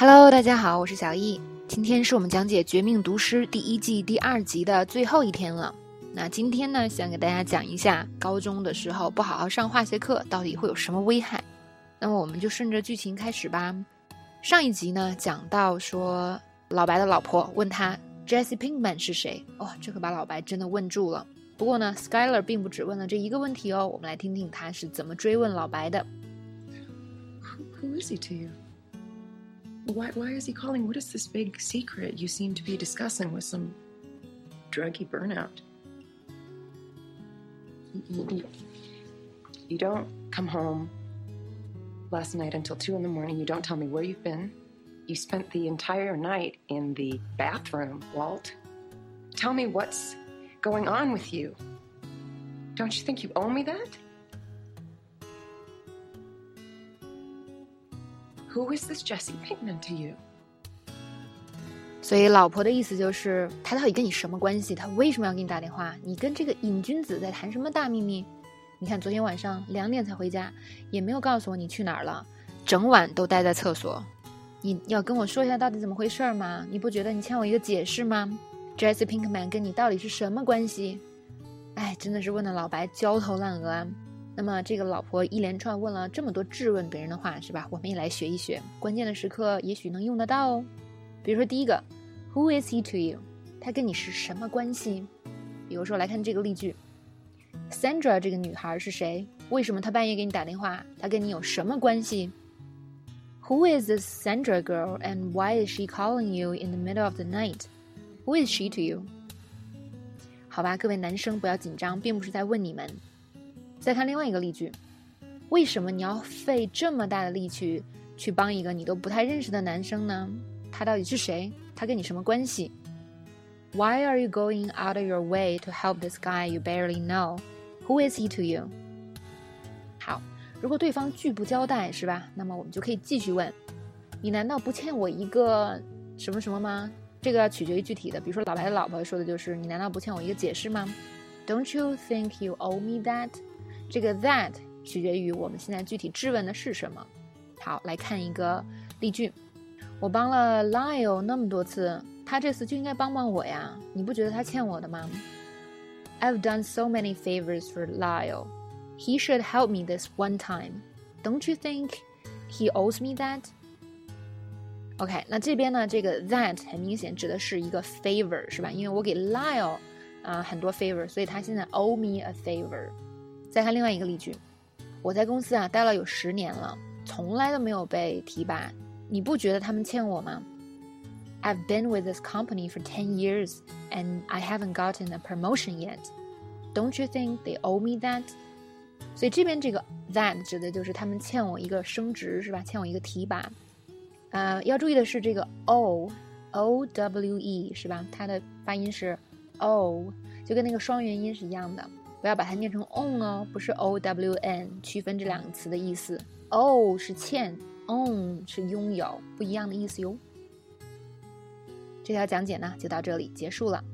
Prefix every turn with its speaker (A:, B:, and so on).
A: Hello，大家好，我是小易。今天是我们讲解《绝命毒师》第一季第二集的最后一天了。那今天呢，想给大家讲一下高中的时候不好好上化学课到底会有什么危害。那么我们就顺着剧情开始吧。上一集呢，讲到说老白的老婆问他 Jesse Pinkman 是谁？哦，这可把老白真的问住了。不过呢，Skyler 并不只问了这一个问题哦。我们来听听他是怎么追问老白的。
B: Who is he to you? Why, why is he calling? What is this big secret you seem to be discussing with some druggy burnout? You, you don't come home last night until 2 in the morning. You don't tell me where you've been. You spent the entire night in the bathroom, Walt. Tell me what's going on with you. Don't you think you owe me that? Who is this Jesse Pinkman to you？
A: 所以老婆的意思就是，他到底跟你什么关系？他为什么要给你打电话？你跟这个瘾君子在谈什么大秘密？你看昨天晚上两点才回家，也没有告诉我你去哪儿了，整晚都待在厕所。你要跟我说一下到底怎么回事吗？你不觉得你欠我一个解释吗？Jesse Pinkman 跟你到底是什么关系？哎，真的是问的老白焦头烂额啊。那么这个老婆一连串问了这么多质问别人的话，是吧？我们也来学一学，关键的时刻也许能用得到哦。比如说第一个，Who is he to you？他跟你是什么关系？比如说来看这个例句，Sandra 这个女孩是谁？为什么她半夜给你打电话？她跟你有什么关系？Who is this Sandra girl and why is she calling you in the middle of the night? Who is she to you？好吧，各位男生不要紧张，并不是在问你们。再看另外一个例句，为什么你要费这么大的力气去帮一个你都不太认识的男生呢？他到底是谁？他跟你什么关系？Why are you going out of your way to help this guy you barely know? Who is he to you? 好，如果对方拒不交代，是吧？那么我们就可以继续问：你难道不欠我一个什么什么吗？这个要取决于具体的。比如说老白的老婆说的就是：你难道不欠我一个解释吗？Don't you think you owe me that? 这个 that 取决于我们现在具体质问的是什么。好，来看一个例句：我帮了 Lyle 那么多次，他这次就应该帮帮我呀！你不觉得他欠我的吗？I've done so many favors for Lyle. He should help me this one time. Don't you think he owes me that? OK，那这边呢，这个 that 很明显指的是一个 favor，是吧？因为我给 Lyle 啊很多 favor，所以他现在 owe me a favor。 再看另外一个例句，我在公司啊待了有十年了，从来都没有被提拔，你不觉得他们欠我吗？I've been with this company for ten years and I haven't gotten a promotion yet. Don't you think they owe me that? 所以这边这个 that 指的就是他们欠我一个升职，是吧？欠我一个提拔。呃，要注意的是这个 o o w e 是吧？它的发音是 o，就跟那个双元音是一样的。不要把它念成 own 哦，不是 o w n，区分这两个词的意思。o 是欠，own 是拥有，不一样的意思哟。这条讲解呢就到这里结束了。